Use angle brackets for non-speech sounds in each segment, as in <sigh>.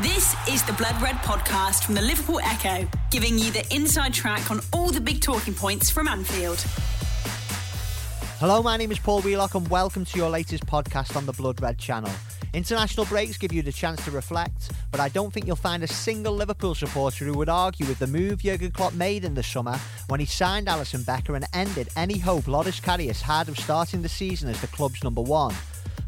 This is the Blood Red podcast from the Liverpool Echo, giving you the inside track on all the big talking points from Anfield. Hello, my name is Paul Wheelock, and welcome to your latest podcast on the Blood Red channel. International breaks give you the chance to reflect, but I don't think you'll find a single Liverpool supporter who would argue with the move Jurgen Klopp made in the summer when he signed Alisson Becker and ended any hope Loris Karius had of starting the season as the club's number one.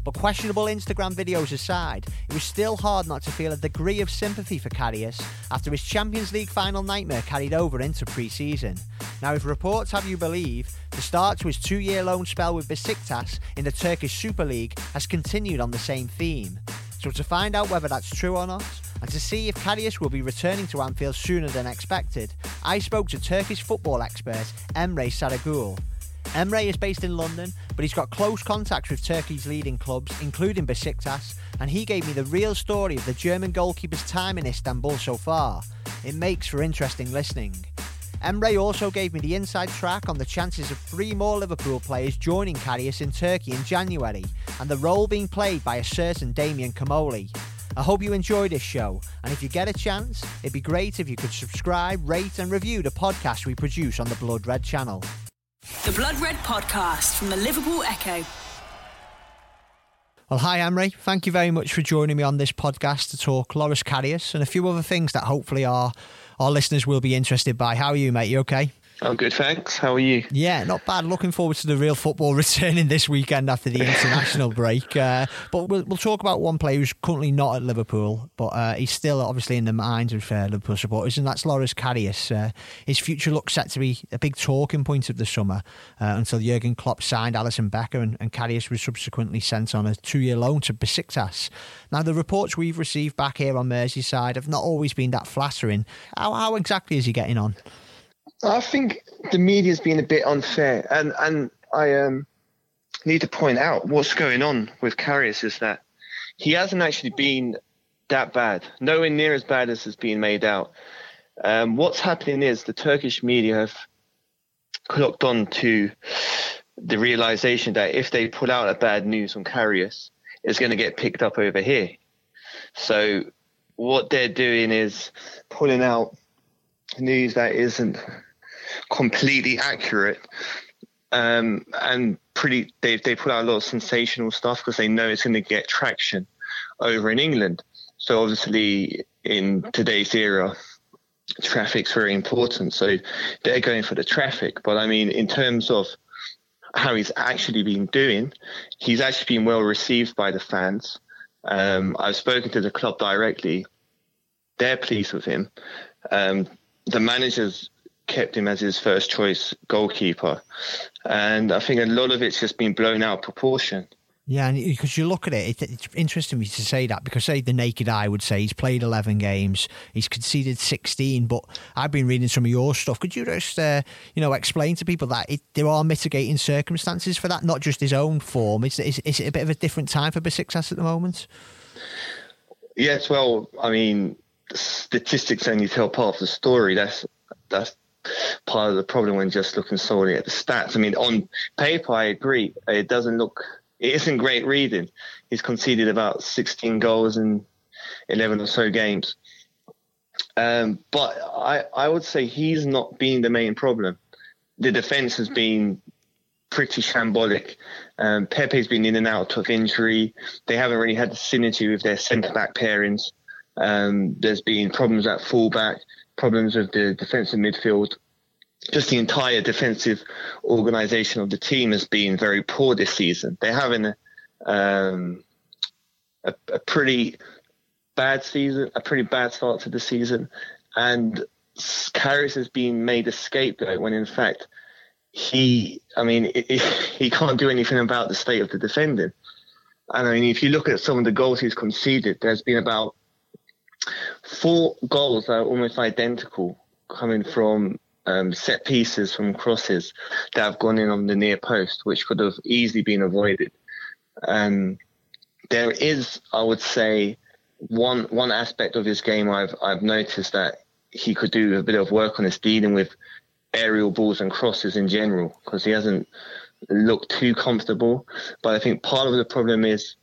But questionable Instagram videos aside, it was still hard not to feel a degree of sympathy for Karius after his Champions League final nightmare carried over into pre season. Now, if reports have you believe, the start to his two year loan spell with Besiktas in the Turkish Super League has continued on the same theme. So, to find out whether that's true or not, and to see if Karius will be returning to Anfield sooner than expected, I spoke to Turkish football expert Emre Sarigul. Emre is based in London, but he's got close contacts with Turkey's leading clubs, including Besiktas, and he gave me the real story of the German goalkeeper's time in Istanbul so far. It makes for interesting listening. Emre also gave me the inside track on the chances of three more Liverpool players joining Karius in Turkey in January, and the role being played by a certain Damien Comolli. I hope you enjoy this show, and if you get a chance, it'd be great if you could subscribe, rate, and review the podcast we produce on the Blood Red channel. The Blood Red podcast from the Liverpool Echo. Well, hi, Emre. Thank you very much for joining me on this podcast to talk Loris Karius and a few other things that hopefully our, our listeners will be interested by. How are you, mate? You okay? I'm good, thanks. How are you? Yeah, not bad. Looking forward to the real football <laughs> returning this weekend after the international <laughs> break. Uh, but we'll, we'll talk about one player who's currently not at Liverpool, but uh, he's still obviously in the minds of uh, Liverpool supporters, and that's Loris Karius. Uh, his future looks set to be a big talking point of the summer uh, until Jurgen Klopp signed Alisson Becker, and, and Karius was subsequently sent on a two-year loan to Besiktas. Now, the reports we've received back here on Merseyside have not always been that flattering. How, how exactly is he getting on? I think the media's been a bit unfair, and and I um, need to point out what's going on with Karius is that he hasn't actually been that bad, nowhere near as bad as has been made out. Um, what's happening is the Turkish media have clocked on to the realization that if they put out a bad news on Karius, it's going to get picked up over here. So what they're doing is pulling out news that isn't completely accurate. Um, and pretty, they they put out a lot of sensational stuff because they know it's going to get traction over in England. So obviously, in today's era, traffic's very important. So they're going for the traffic. But I mean, in terms of how he's actually been doing, he's actually been well received by the fans. Um, I've spoken to the club directly. They're pleased with him. Um, the managers kept him as his first choice goalkeeper. And I think a lot of it's just been blown out of proportion. Yeah, and because you look at it, it's interesting me to say that because say the naked eye would say he's played eleven games, he's conceded sixteen. But I've been reading some of your stuff. Could you just, uh, you know, explain to people that it, there are mitigating circumstances for that, not just his own form? Is, is, is it a bit of a different time for Besiktas at the moment? Yes, well, I mean, statistics only tell part of the story. That's that's part of the problem when just looking solely at the stats. I mean, on paper, I agree. It doesn't look, it isn't great reading. He's conceded about 16 goals in 11 or so games. Um, but I, I would say he's not been the main problem. The defense has been pretty shambolic. Um, Pepe's been in and out of injury. They haven't really had the synergy with their centre back pairings. Um, there's been problems at fullback problems with the defensive midfield. Just the entire defensive organisation of the team has been very poor this season. They're having a, um, a, a pretty bad season, a pretty bad start to the season, and Karius has been made a scapegoat when in fact he, I mean, <laughs> it, it, he can't do anything about the state of the defending. And I mean, if you look at some of the goals he's conceded, there's been about four goals are almost identical coming from um, set pieces from crosses that have gone in on the near post, which could have easily been avoided. Um, there is, I would say, one one aspect of his game I've I've noticed that he could do a bit of work on is dealing with aerial balls and crosses in general because he hasn't looked too comfortable. But I think part of the problem is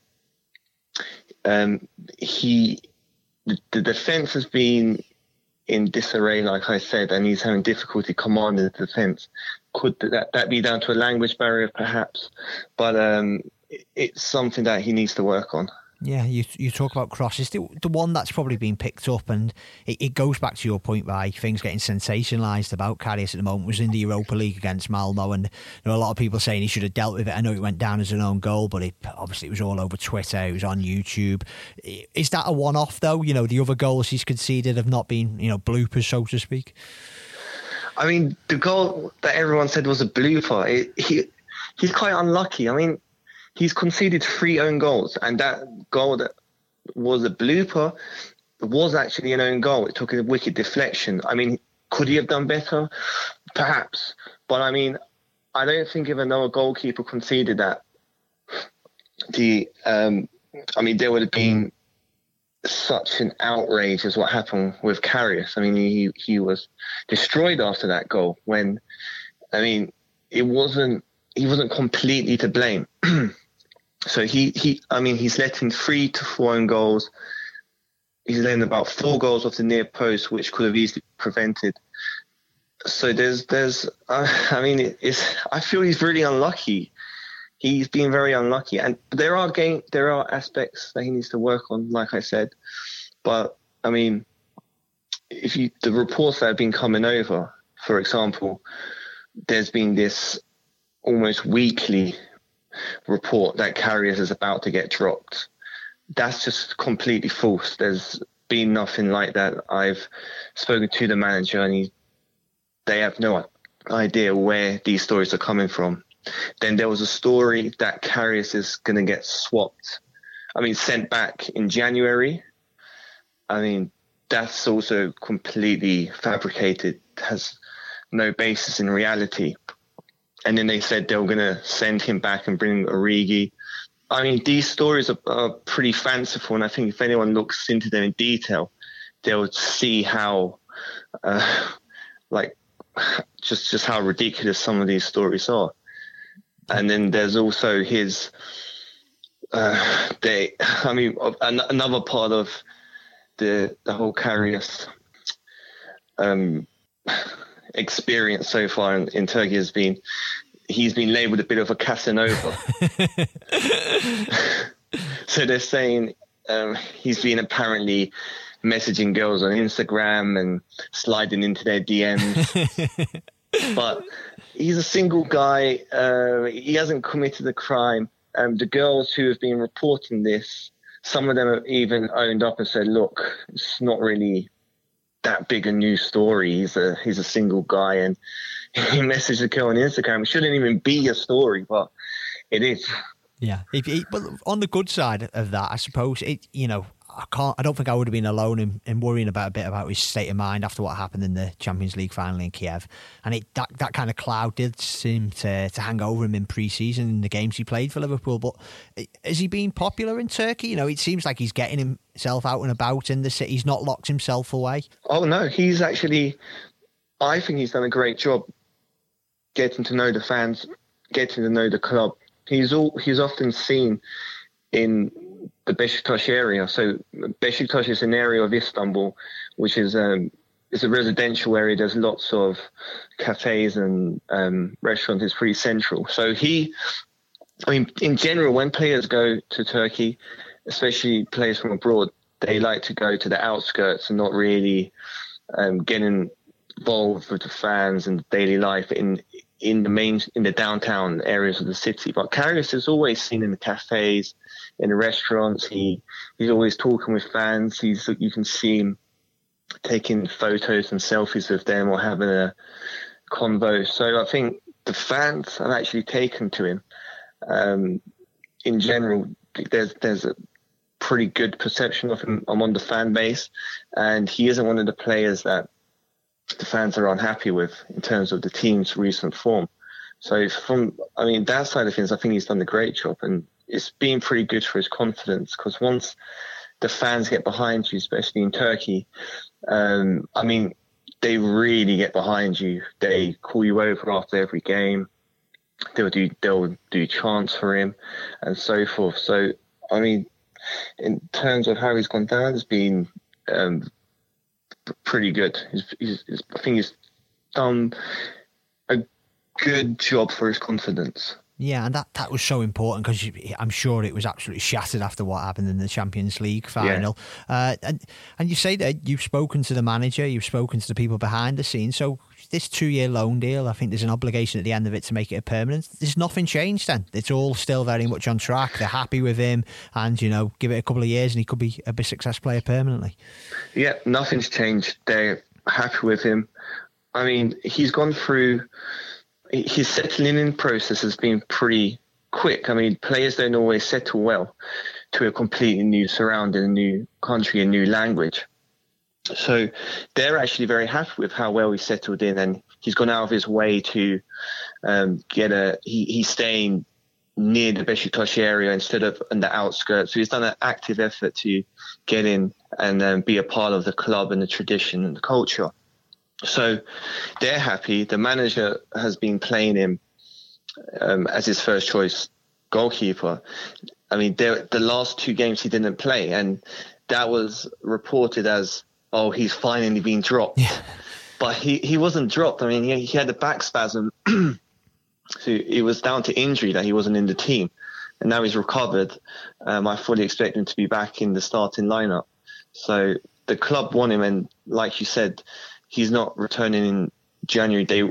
um, he the, the defense has been in disarray, like I said, and he's having difficulty commanding the defense. Could that, that be down to a language barrier, perhaps? But um, it's something that he needs to work on. Yeah, you you talk about crosses. The, the one that's probably been picked up, and it, it goes back to your point by things getting sensationalised about Karius at the moment was in the Europa League against Malmo, and there were a lot of people saying he should have dealt with it. I know it went down as an own goal, but it obviously it was all over Twitter, it was on YouTube. Is that a one-off though? You know, the other goals he's conceded have not been you know bloopers, so to speak. I mean, the goal that everyone said was a blooper. It, he he's quite unlucky. I mean he's conceded three own goals, and that goal that was a blooper was actually an own goal. It took a wicked deflection. I mean, could he have done better? Perhaps, but I mean, I don't think if another goalkeeper conceded that, the um, I mean, there would have been such an outrage as what happened with Karius. I mean, he he was destroyed after that goal. When, I mean, it wasn't he wasn't completely to blame. <clears throat> So he, he, I mean, he's letting three to four own goals. He's letting about four goals off the near post, which could have easily prevented. So there's, there's, uh, I mean, it's. I feel he's really unlucky. He's been very unlucky, and there are game, there are aspects that he needs to work on, like I said. But I mean, if you the reports that have been coming over, for example, there's been this almost weekly report that Karius is about to get dropped. That's just completely false. There's been nothing like that. I've spoken to the manager and he, they have no idea where these stories are coming from. Then there was a story that Karius is going to get swapped. I mean, sent back in January. I mean, that's also completely fabricated, has no basis in reality and then they said they were going to send him back and bring Origi. I mean, these stories are, are, pretty fanciful, and I think if anyone looks into them in detail, they'll see how, uh, like, just just how ridiculous some of these stories are. And then there's also his, uh, they, I mean, another part of the the whole Karius um, experience so far in, in Turkey has been he's been labelled a bit of a Casanova. <laughs> <laughs> so they're saying um, he's been apparently messaging girls on Instagram and sliding into their DMs. <laughs> but he's a single guy. Uh, he hasn't committed a crime. Um, the girls who have been reporting this, some of them have even owned up and said, "Look, it's not really that big a news story. He's a he's a single guy, and he <laughs> messaged a girl on Instagram. It shouldn't even be a story, but it is. Yeah, but on the good side of that, I suppose it. You know, I can't. I don't think I would have been alone in, in, worrying about a bit about his state of mind after what happened in the Champions League final in Kiev, and it that, that kind of cloud did seem to to hang over him in pre-season in the games he played for Liverpool. But has he been popular in Turkey? You know, it seems like he's getting himself out and about in the city. He's not locked himself away. Oh no, he's actually. I think he's done a great job getting to know the fans, getting to know the club. He's all he's often seen in the Besiktas area. So Besiktas is an area of Istanbul, which is um, it's a residential area. There's lots of cafes and um, restaurants. It's pretty central. So he, I mean, in general, when players go to Turkey, especially players from abroad, they like to go to the outskirts and not really um, get involved with the fans and daily life in in the main in the downtown areas of the city. But Karius is always seen in the cafes in restaurants. He he's always talking with fans. He's you can see him taking photos and selfies with them or having a convo. So I think the fans have actually taken to him. Um, in general, there's there's a pretty good perception of him among the fan base, and he isn't one of the players that the fans are unhappy with in terms of the team's recent form. So from, I mean, that side of things, I think he's done a great job, and it's been pretty good for his confidence because once the fans get behind you, especially in Turkey, um, I mean, they really get behind you. They call you over after every game. They'll do they'll do chants for him, and so forth. So I mean, in terms of how he's gone down, it's been um, pretty good. He's, he's, he's, I think he's done a good job for his confidence. Yeah, and that, that was so important because I'm sure it was absolutely shattered after what happened in the Champions League final. Yeah. Uh, and and you say that you've spoken to the manager, you've spoken to the people behind the scenes. So this two year loan deal, I think there's an obligation at the end of it to make it a permanent. There's nothing changed then. It's all still very much on track. They're happy with him, and you know, give it a couple of years, and he could be a big success player permanently. Yeah, nothing's changed. They're happy with him. I mean, he's gone through his settling in process has been pretty quick. I mean, players don't always settle well to a completely new surrounding, a new country, a new language. So they're actually very happy with how well he settled in, and he's gone out of his way to um, get a. He, he's staying near the Besiktas area instead of on the outskirts. So he's done an active effort to get in and um, be a part of the club and the tradition and the culture. So they're happy. The manager has been playing him um, as his first choice goalkeeper. I mean, the last two games he didn't play, and that was reported as, oh, he's finally been dropped. Yeah. But he, he wasn't dropped. I mean, he, he had a back spasm. <clears throat> so it was down to injury that he wasn't in the team. And now he's recovered. Um, I fully expect him to be back in the starting lineup. So the club want him, and like you said, he's not returning in January. They,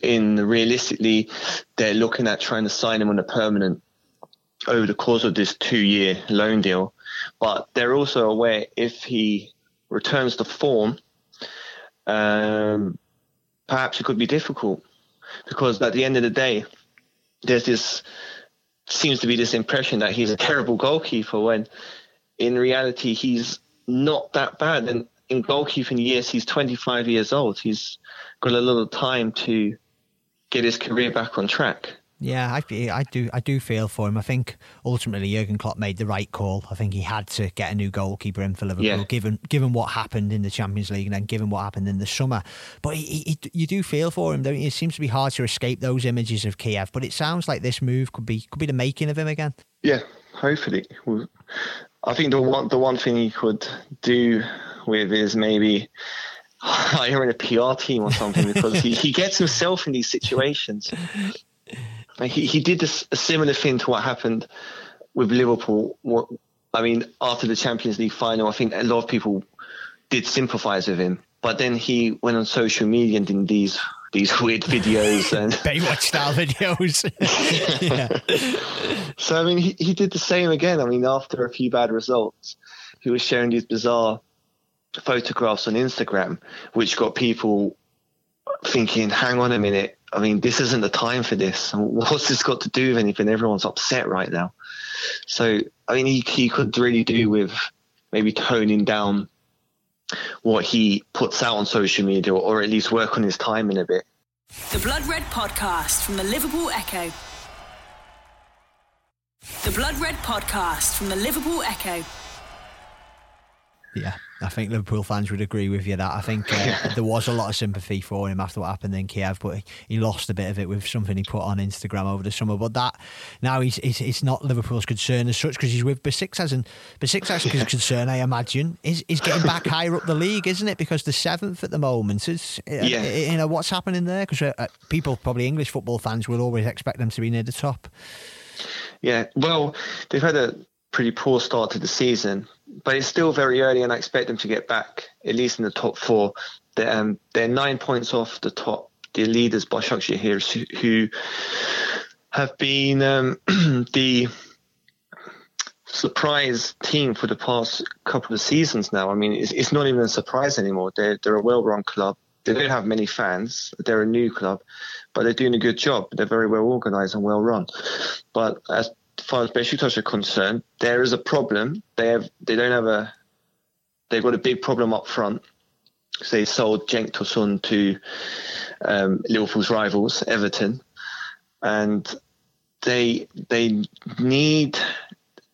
in realistically, they're looking at trying to sign him on a permanent over the course of this two-year loan deal. But they're also aware if he returns to form, um, perhaps it could be difficult because at the end of the day, there's this seems to be this impression that he's a terrible goalkeeper when in reality he's not that bad. And in goalkeeping years, he's 25 years old. He's got a little time to get his career back on track. Yeah, I, I do I do feel for him. I think ultimately Jurgen Klopp made the right call. I think he had to get a new goalkeeper in for Liverpool, yeah. given given what happened in the Champions League and then given what happened in the summer. But he, he, you do feel for him, don't you? It seems to be hard to escape those images of Kiev. But it sounds like this move could be could be the making of him again. Yeah, hopefully. I think the one the one thing he could do with is maybe oh, hiring a PR team or something <laughs> because he, he gets himself in these situations. He, he did this, a similar thing to what happened with Liverpool. What, I mean, after the Champions League final, I think a lot of people did sympathise with him. But then he went on social media and did these these <laughs> weird videos and <laughs> Baywatch style videos. So I mean, he, he did the same again. I mean, after a few bad results, he was sharing these bizarre photographs on Instagram, which got people thinking, hang on a minute. I mean, this isn't the time for this. <laughs> What's this got to do with anything? Everyone's upset right now. So, I mean, he, he could really do with maybe toning down what he puts out on social media or at least work on his timing a bit. The Blood Red Podcast from the Liverpool Echo. The Blood Red Podcast from the Liverpool Echo. Yeah, I think Liverpool fans would agree with you that I think uh, <laughs> there was a lot of sympathy for him after what happened in Kiev, but he lost a bit of it with something he put on Instagram over the summer. But that now he's it's, it's not Liverpool's concern as such because he's with Besiktas and Besiktas' concern, I imagine, is is getting back <laughs> higher up the league, isn't it? Because the seventh at the moment is uh, yeah. you know what's happening there because uh, people, probably English football fans, will always expect them to be near the top. Yeah, well, they've had a pretty poor start to the season, but it's still very early, and I expect them to get back at least in the top four. They're, um, they're nine points off the top, the leaders, Başakşehir, here, who have been um, <clears throat> the surprise team for the past couple of seasons now. I mean, it's, it's not even a surprise anymore. They're, they're a well-run club. They don't have many fans. They're a new club, but they're doing a good job. They're very well organised and well run. But as far as Besiktas are concerned, there is a problem. They have they don't have a they've got a big problem up front. So they sold Cenk Tosun to um, Liverpool's rivals, Everton, and they they need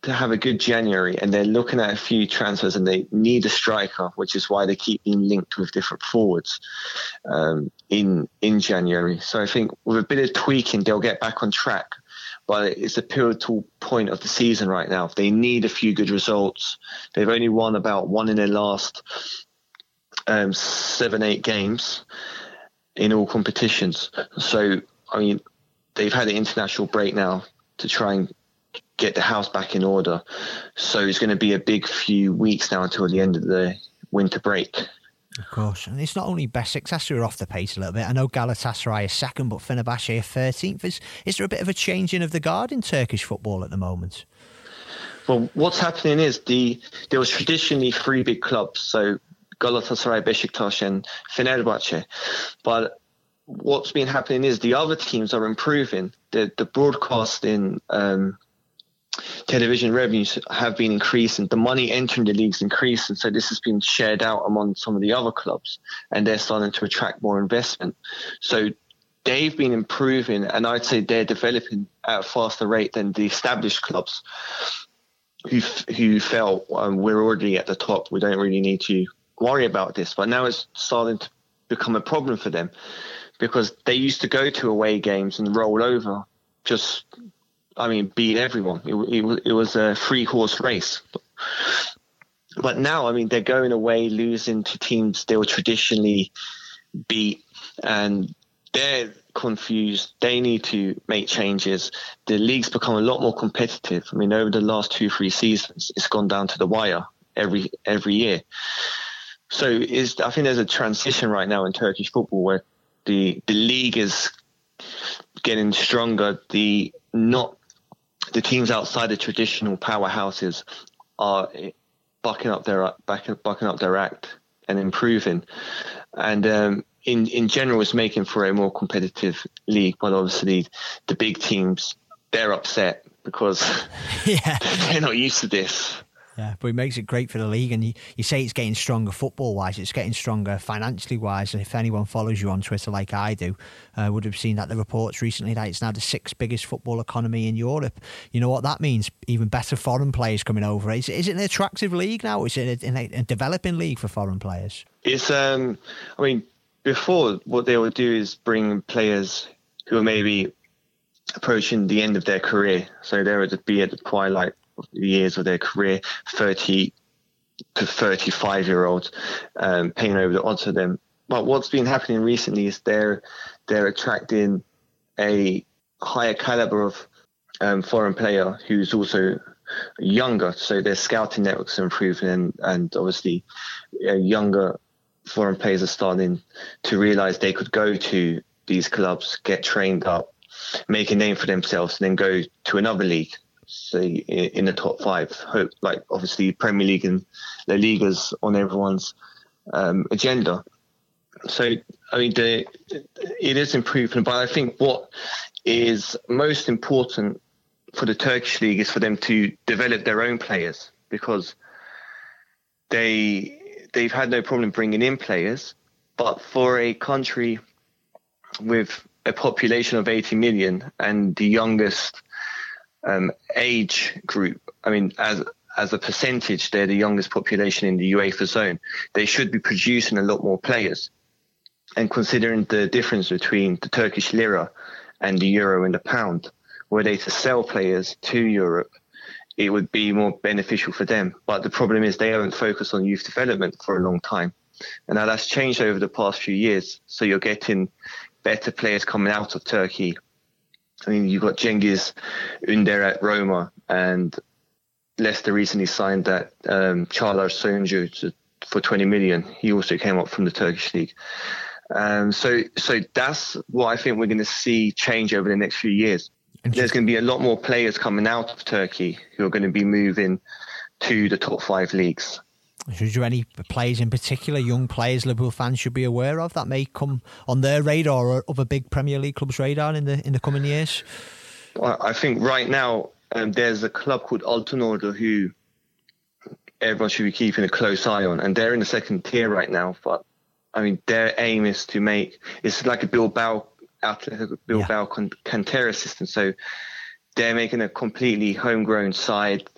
to have a good January, and they're looking at a few transfers, and they need a striker, which is why they keep being linked with different forwards um, in in January. So I think with a bit of tweaking, they'll get back on track but it's a pivotal point of the season right now. They need a few good results. They've only won about one in their last um, seven, eight games in all competitions. So, I mean, they've had an international break now to try and get the house back in order. So it's going to be a big few weeks now until the end of the winter break. Of course, and it's not only Besiktas who are off the pace a little bit. I know Galatasaray is second, but Fenerbahce are thirteenth. Is is there a bit of a changing of the guard in Turkish football at the moment? Well, what's happening is the there was traditionally three big clubs, so Galatasaray, Besiktas, and Fenerbahce, but what's been happening is the other teams are improving. The the broadcasting um, television revenues have been increasing. The money entering the leagues increasing. So this has been shared out among some of the other clubs, and they're starting to attract more investment. So they've been improving, and I'd say they're developing at a faster rate than the established clubs who who felt um, we're already at the top. We don't really need to worry about this. But now it's starting to become a problem for them because they used to go to away games and roll over, just, I mean, beat everyone. It, it, it was a three horse race. But now, I mean, they're going away, losing to teams they were traditionally beat, and they're confused. They need to make changes. The league's become a lot more competitive. I mean, over the last two, three seasons, it's gone down to the wire every every year. So is I think there's a transition right now in Turkish football where the the league is getting stronger. The not the teams outside the traditional powerhouses are bucking up their bucking up their act and improving, and um, in in general, it's making for a more competitive league. But obviously, the big teams they're upset because <laughs> yeah. <laughs> they're not used to this. Yeah, but it makes it great for the league. And you, you say it's getting stronger football wise, it's getting stronger financially wise. And if anyone follows you on Twitter like I do, uh, would have seen that the reports recently that it's now the sixth biggest football economy in Europe. You know what that means? Even better foreign players coming over. Is, is it an attractive league now? Is it a, a developing league for foreign players? It's, um, I mean, before what they would do is bring players who are maybe approaching the end of their career. So they would be at the twilight years of their career, 30 to 35 year olds, um, paying over the odds of them. But what's been happening recently is they're they're attracting a higher caliber of um, foreign player who's also younger. So their scouting networks are improving, and, and obviously uh, younger foreign players are starting to realize they could go to these clubs, get trained up, make a name for themselves, and then go to another league say in the top five. Hope like obviously Premier League and La Liga's on everyone's um, agenda. So I mean, the, it is improving, but I think what is most important for the Turkish league is for them to develop their own players because they they've had no problem bringing in players, but for a country with a population of 80 million and the youngest um, age group, I mean, as as a percentage, they're the youngest population in the UEFA zone. They should be producing a lot more players. And considering the difference between the Turkish lira and the euro and the pound, were they to sell players to Europe, it would be more beneficial for them. But the problem is they haven't focused on youth development for a long time. And now that's changed over the past few years. So you're getting better players coming out of Turkey I mean, you've got Cengiz Ünder at Roma, and Leicester recently signed that um, Çağlar for 20 million. He also came up from the Turkish league. Um, so, so that's what I think we're going to see change over the next few years. There's going to be a lot more players coming out of Turkey who are going to be moving to the top five leagues. Is there any players in particular, young players Liverpool fans should be aware of that may come on their radar or other big Premier League clubs' radar in the in the coming years? Well, I think right now um, there's a club called Altınordu who everyone should be keeping a close eye on, and they're in the second tier right now. But I mean, their aim is to make it's like a Bilbao Athletic Bilbao yeah. Cantera system. So they're making a completely homegrown side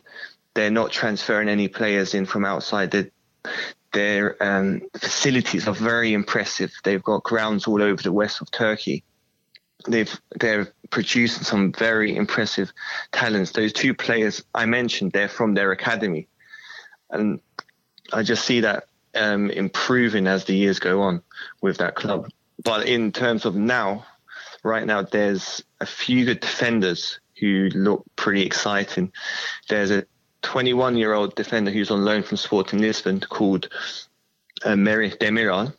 they're not transferring any players in from outside. They're, their um, facilities are very impressive. They've got grounds all over the west of Turkey. they've they're producing some very impressive talents. Those two players I mentioned, they're from their academy, and I just see that um, improving as the years go on with that club. But in terms of now, right now, there's a few good defenders who look pretty exciting. There's a 21 year old defender who's on loan from Sporting Lisbon called uh, Merih Demiral.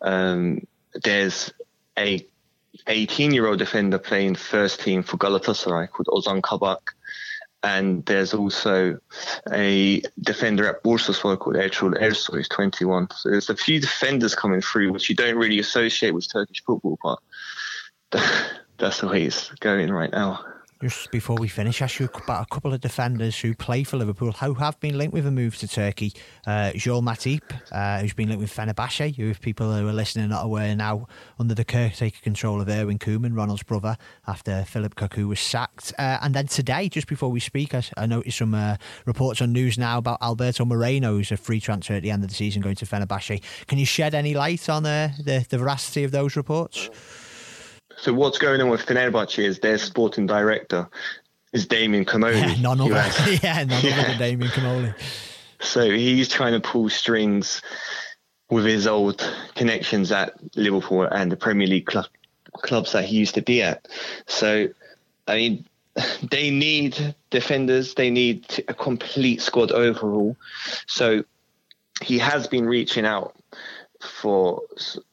Um, there's a 18 year old defender playing first team for Galatasaray called Ozan Kabak. And there's also a defender at Bursaspor called Ertuğrul Ersoy, who's 21. So there's a few defenders coming through, which you don't really associate with Turkish football, but <laughs> that's the way it's going right now. Just before we finish, ask you about a couple of defenders who play for Liverpool who have been linked with a move to Turkey. Uh, Joel Matip, uh, who's been linked with Fenerbahce, who, if people who are listening are aware, now under the caretaker control of Erwin Koeman, Ronald's brother, after Philip Cocu was sacked. Uh, and then today, just before we speak, I, I noticed some uh, reports on news now about Alberto Moreno, who's a free transfer at the end of the season going to Fenerbahce. Can you shed any light on uh, the, the veracity of those reports? So what's going on with Fenerbahce is their sporting director is Damien <laughs> Comolli. <laughs> Yeah, none other. Has, yeah, none yeah. other than Damien Comolli. So he's trying to pull strings with his old connections at Liverpool and the Premier League club, clubs that he used to be at. So, I mean, <laughs> they need defenders. They need a complete squad overall. So he has been reaching out for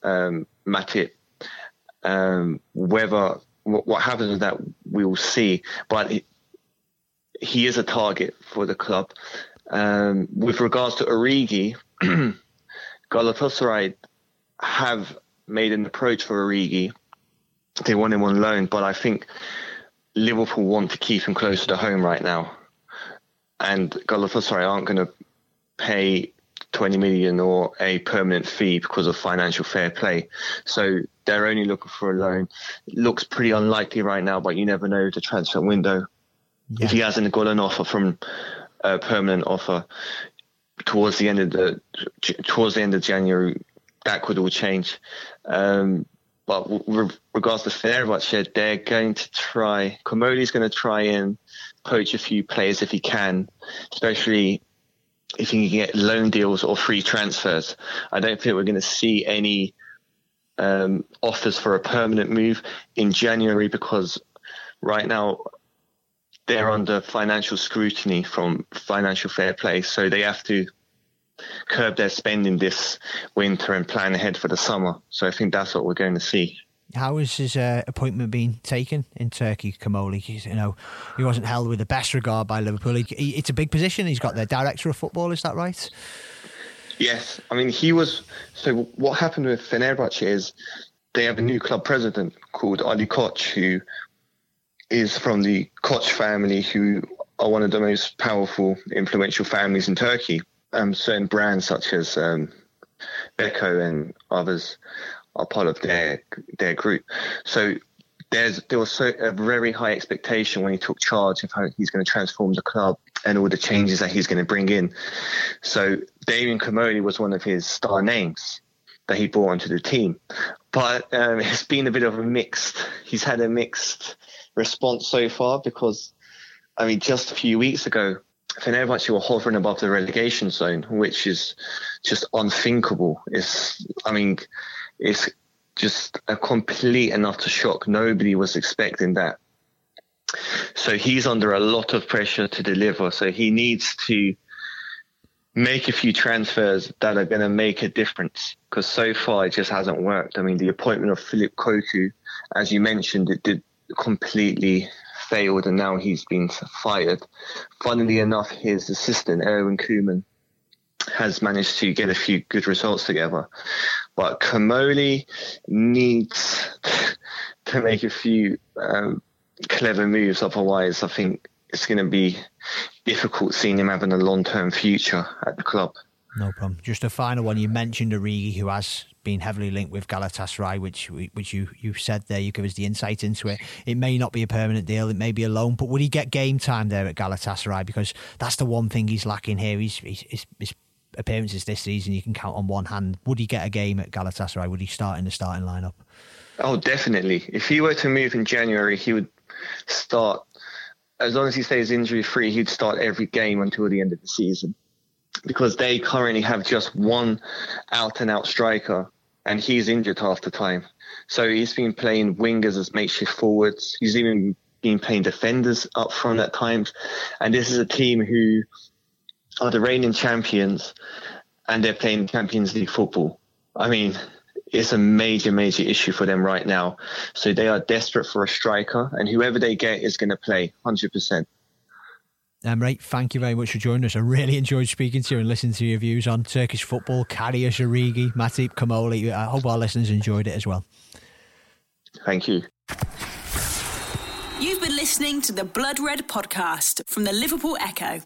um, Matip um, whether what, what, happens with that, we will see. But he, he is a target for the club. Um, with regards to Origi, <clears throat> Galatasaray have made an approach for Origi. They want him on loan, but I think Liverpool want to keep him closer to home right now. And Galatasaray aren't going to pay 20 million or a permanent fee because of financial fair play. So they're only looking for a loan. It looks pretty unlikely right now, but you never know the transfer window. Yeah. If he hasn't got an offer from a permanent offer towards the end of the towards the end of January, that could all change. Um, but with regards to Fenerbahce, they're going to try. Comolli's going to try and poach a few players if he can, especially if he can get loan deals or free transfers. I don't think we're going to see any um, offers for a permanent move in January because right now they're under financial scrutiny from financial fair play. So they have to curb their spending this winter and plan ahead for the summer. So I think that's what we're going to see. How is his uh, appointment being taken in Turkey? He's, you know, he wasn't held with the best regard by Liverpool. He, he, it's a big position. He's got the director of football. Is that right? Yes, I mean he was. So what happened with Fenerbahce is they have a new club president called Ali Koç, who is from the Koç family, who are one of the most powerful, influential families in Turkey. Um, certain brands such as um, Beko and others are part of their their group. So there's there was so, a very high expectation when he took charge of how he's going to transform the club and all the changes that he's going to bring in. So Damien Comolli was one of his star names that he brought onto the team, but um, it's been a bit of a mixed. He's had a mixed response so far because, I mean, just a few weeks ago, Fenerbahce were hovering above the relegation zone, which is just unthinkable. It's, I mean, it's just a complete enough to shock. Nobody was expecting that. So he's under a lot of pressure to deliver. So he needs to make a few transfers that are going to make a difference because so far it just hasn't worked. I mean, the appointment of Philip Cocu, as you mentioned, it did completely failed and now he's been fired. Funnily enough, his assistant, Erwin Koeman, has managed to get a few good results together. But Comolli needs <laughs> to make a few um, clever moves. Otherwise, I think it's going to be difficult seeing him having a long term future at the club. No problem. Just a final one. You mentioned Origi, who has been heavily linked with Galatasaray, which which you, you said there. You give us the insight into it. It may not be a permanent deal. It may be a loan, but would he get game time there at Galatasaray? Because that's the one thing he's lacking here. He's, he's, he's appearances this season you can count on one hand. Would he get a game at Galatasaray? Would he start in the starting lineup? Oh, definitely. If he were to move in January, he would start. As long as he stays injury free, he'd start every game until the end of the season. Because they currently have just one out and out striker, and he's injured half the time. So he's been playing wingers as makeshift forwards. He's even been playing defenders up front at times. And this is a team who are the reigning champions and they're playing Champions League football. I mean, it's a major, major issue for them right now. So they are desperate for a striker, and whoever they get is going to play 100%. Um, right, thank you very much for joining us. I really enjoyed speaking to you and listening to your views on Turkish football, Karius Origi, Matip Comolli. I hope our listeners enjoyed it as well. Thank you. You've been listening to the Blood Red podcast from the Liverpool Echo.